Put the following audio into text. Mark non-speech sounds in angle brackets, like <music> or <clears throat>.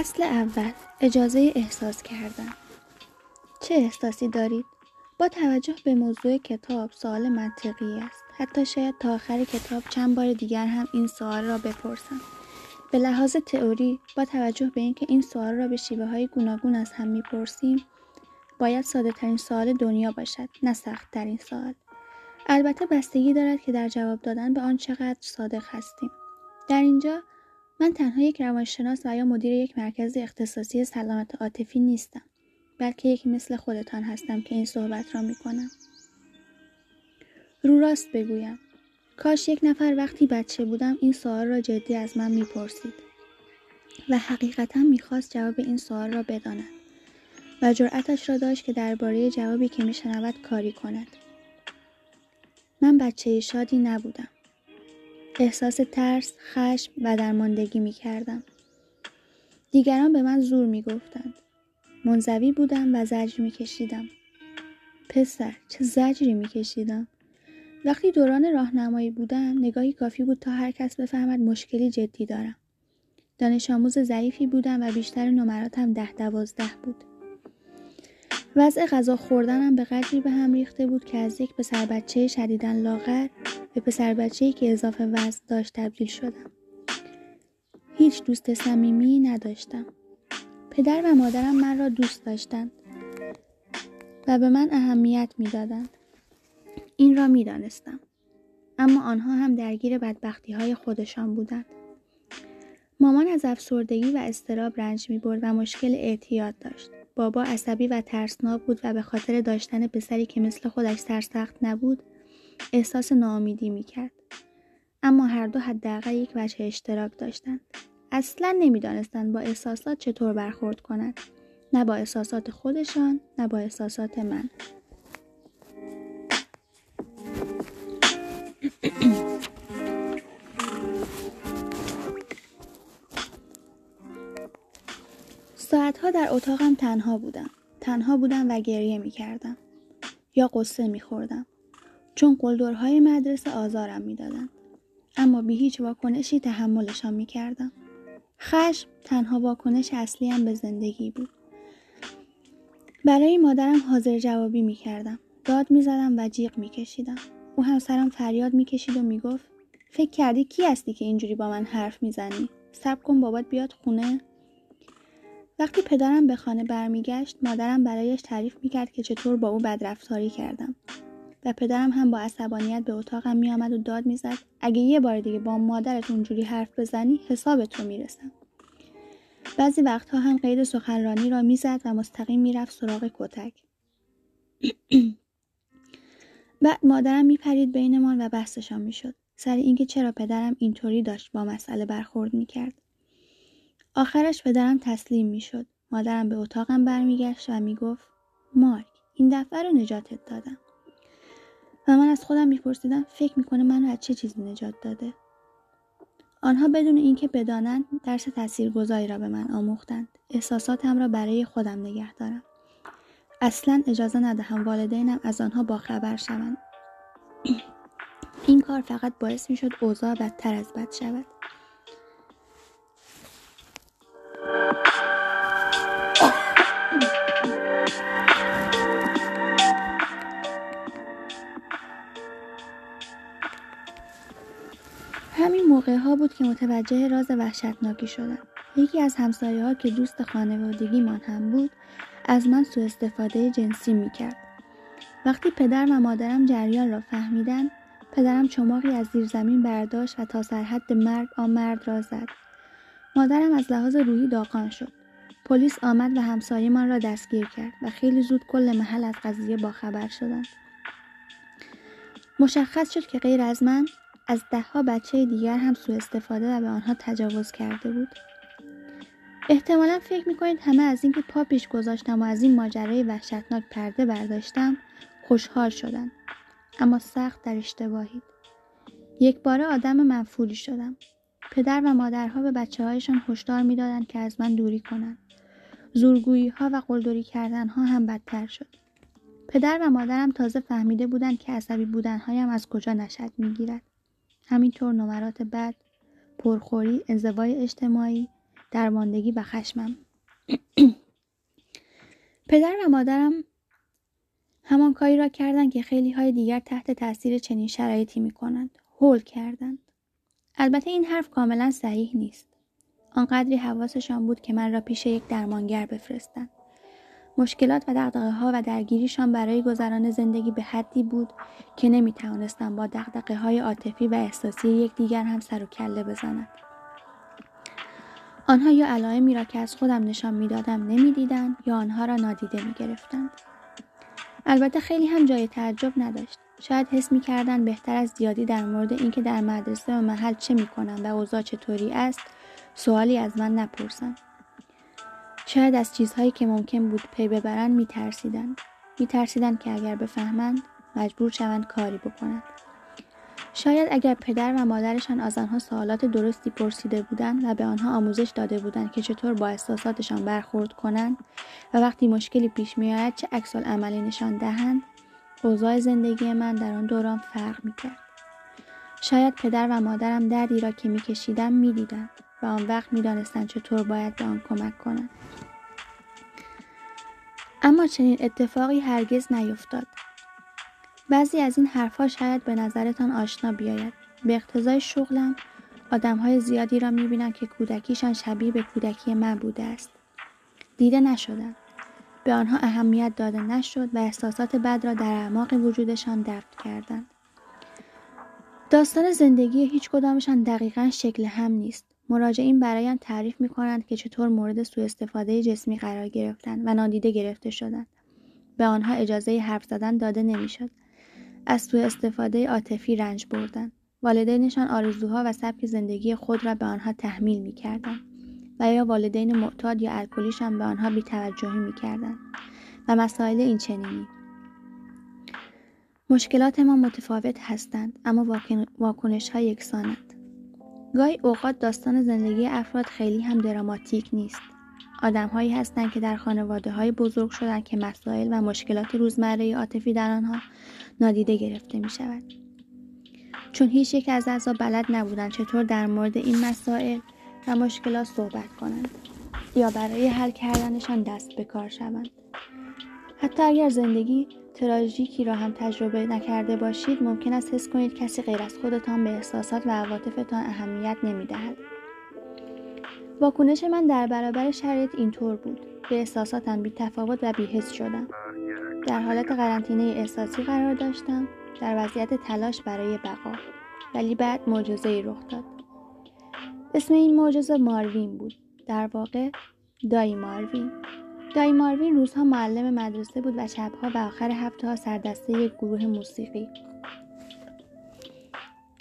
فصل اول. اجازه احساس کردن. چه احساسی دارید؟ با توجه به موضوع کتاب سوال منطقی است. حتی شاید تا آخر کتاب چند بار دیگر هم این سوال را بپرسم. به لحاظ تئوری با توجه به اینکه این سوال را به شیوه های گوناگون از هم می‌پرسیم باید ساده ترین سوال دنیا باشد نه سخت ترین سوال. البته بستگی دارد که در جواب دادن به آن چقدر صادق هستیم. در اینجا من تنها یک روانشناس و یا مدیر یک مرکز اختصاصی سلامت عاطفی نیستم بلکه یکی مثل خودتان هستم که این صحبت را می کنم. رو راست بگویم. کاش یک نفر وقتی بچه بودم این سوال را جدی از من می‌پرسید و حقیقتا می‌خواست جواب این سوال را بداند و جرأتش را داشت که درباره جوابی که میشنود کاری کند. من بچه شادی نبودم. احساس ترس، خشم و درماندگی می کردم. دیگران به من زور می گفتند. منزوی بودم و زجر می کشیدم. پسر چه زجری می کشیدم. وقتی دوران راهنمایی بودم نگاهی کافی بود تا هر کس بفهمد مشکلی جدی دارم. دانش آموز ضعیفی بودم و بیشتر نمراتم ده دوازده بود. وضع غذا خوردنم به قدری به هم ریخته بود که از یک پسر بچه شدیدن لاغر به پسر بچه که اضافه وزن داشت تبدیل شدم. هیچ دوست صمیمی نداشتم. پدر و مادرم من را دوست داشتند و به من اهمیت می‌دادند. این را می‌دانستم. اما آنها هم درگیر بدبختی های خودشان بودند. مامان از افسردگی و استراب رنج می برد و مشکل اعتیاد داشت. بابا عصبی و ترسناک بود و به خاطر داشتن پسری که مثل خودش سرسخت نبود احساس ناامیدی می‌کرد اما هر دو حداقل یک وجه اشتراک داشتند اصلا نمی‌دانستند با احساسات چطور برخورد کنند نه با احساسات خودشان نه با احساسات من <clears throat> ساعتها در اتاقم تنها بودم. تنها بودم و گریه می کردم. یا قصه می خوردم. چون قلدرهای مدرسه آزارم می دادن. اما بی هیچ واکنشی تحملشان می کردم. خشم تنها واکنش اصلیم به زندگی بود. برای مادرم حاضر جوابی می کردم. داد می زدم و جیغ می کشیدم. او هم سرم فریاد می کشید و می گفت فکر کردی کی هستی که اینجوری با من حرف می‌زنی؟ سب کن بابات بیاد خونه وقتی پدرم به خانه برمیگشت مادرم برایش تعریف می‌کرد که چطور با او بدرفتاری کردم و پدرم هم با عصبانیت به اتاقم میآمد و داد می‌زد اگه یه بار دیگه با مادرت اونجوری حرف بزنی حساب تو می‌رسم بعضی وقتها هم قید سخنرانی را می‌زد و مستقیم می‌رفت سراغ کتک <clears throat> بعد مادرم میپرید بینمان و بحثشان می‌شد سر اینکه چرا پدرم اینطوری داشت با مسئله برخورد می‌کرد آخرش پدرم تسلیم می‌شد. مادرم به اتاقم برمیگشت و می‌گفت مارک این دفعه رو نجاتت دادم. من از خودم میپرسیدم فکر می‌کنه منو از چه چیزی نجات داده. آنها بدون اینکه بدانند درس تاثیرگذاری را به من آموختند. احساساتم را برای خودم نگه دارم. اصلا اجازه ندهم والدینم از آنها باخبر شوند. <clears throat> این کار فقط باعث می‌شد اوضاع بدتر از بد شود. متوجه راز وحشتناکی شدم. یکی از همسایه ها که دوست خانوادگی من هم بود از من سوء استفاده جنسی می کرد. وقتی پدر و مادرم جریان را فهمیدن پدرم چماقی از زیر زمین برداشت و تا سرحد مرگ آن مرد را زد. مادرم از لحاظ روحی داغان شد. پلیس آمد و همسایهمان را دستگیر کرد و خیلی زود کل محل از قضیه باخبر شدند. مشخص شد که غیر از من از دهها بچه دیگر هم سوء استفاده و به آنها تجاوز کرده بود. احتمالا فکر می‌کنید همه از اینکه پا پیش گذاشتم و از این ماجرای وحشتناک پرده برداشتم خوشحال شدن. اما سخت در اشتباهید. یک بار آدم منفولی شدم. پدر و مادرها به بچه هایشان هشدار می‌دادند که از من دوری کنند. زورگویی ها و قلدری کردن ها هم بدتر شد. پدر و مادرم تازه فهمیده بودند که عصبی بودنهایم از کجا نشد می‌گیرد. همینطور نمرات بد، پرخوری، انزوای اجتماعی، درماندگی و خشمم <clears throat> پدر و مادرم همان کاری را کردند که خیلی های دیگر تحت تاثیر چنین شرایطی می کنند. هول کردند. البته این حرف کاملا صحیح نیست. آنقدری حواسشان بود که من را پیش یک درمانگر بفرستند. مشکلات و دقدقه ها و درگیریشان برای گذران زندگی به حدی بود که نمی توانستم با دقدقه های عاطفی و احساسی یکدیگر هم سر و کله بزنند. آنها یا علائمی را که از خودم نشان می‌دادم نمی‌دیدند یا آنها را نادیده می گرفتند. البته خیلی هم جای تعجب نداشت. شاید حس می بهتر از زیادی در مورد اینکه در مدرسه و محل چه می کنم و اوضاع چطوری است سوالی از من نپرسند. شاید از چیزهایی که ممکن بود پی ببرند می ترسیدند. می ترسیدند که اگر بفهمند مجبور شوند کاری بکنند. شاید اگر پدر و مادرشان از آنها سوالات درستی پرسیده بودند و به آنها آموزش داده بودند که چطور با احساساتشان برخورد کنند و وقتی مشکلی پیش میآید چه عکس عملی نشان دهند اوضاع زندگی من در آن دوران فرق می‌کرد شاید پدر و مادرم دردی را که میکشیدم می‌دیدند و آن وقت می‌دانستند چطور باید به آن کمک کنند. اما چنین اتفاقی هرگز نیفتاد. بعضی از این حرفها شاید به نظرتان آشنا بیاید. به اقتضای شغلم آدمهای زیادی را می‌بینم که کودکیشان شبیه به کودکی من بوده است. دیده نشدم. به آنها اهمیت داده نشد و احساسات بد را در اعماق وجودشان دفن کردند داستان زندگی هیچ کدامشان دقیقا شکل هم نیست. مراجعین برایم تعریف می کنند که چطور مورد سوء استفاده جسمی قرار گرفتند و نادیده گرفته شدند. به آنها اجازه حرف زدن داده نمی‌شد. از سوء استفاده عاطفی رنج بردند. والدینشان آرزوها و سبک زندگی خود را به آنها تحمیل می‌کردند و یا والدین معتاد یا الکلیشان به آنها بیتوجهی می‌کردند و مسائل این چنینی مشکلات ما متفاوت هستند اما واکنش ها یکسانند. گاهی اوقات داستان زندگی افراد خیلی هم دراماتیک نیست آدمهایی هستند که در خانواده های بزرگ شدند که مسائل و مشکلات روزمره عاطفی در آنها نادیده گرفته می شود. چون هیچ یک از اعضا بلد نبودند چطور در مورد این مسائل و مشکلات صحبت کنند یا برای حل کردنشان دست به کار شوند. حتی اگر زندگی تراژیکی را هم تجربه نکرده باشید ممکن است حس کنید کسی غیر از خودتان به احساسات و عواطفتان اهمیت نمی‌دهد. واکنش من در برابر شرایط اینطور بود. به احساساتم بی تفاوت و بیحس شدم. در حالت قرنطینه احساسی قرار داشتم. در وضعیت تلاش برای بقا. ولی بعد معجزه ای رخ داد. اسم این معجزه ماروین بود. در واقع دایی ماروین دایی ماروین روزها معلم مدرسه بود و شبها و آخر هفته ها سردسته یک گروه موسیقی.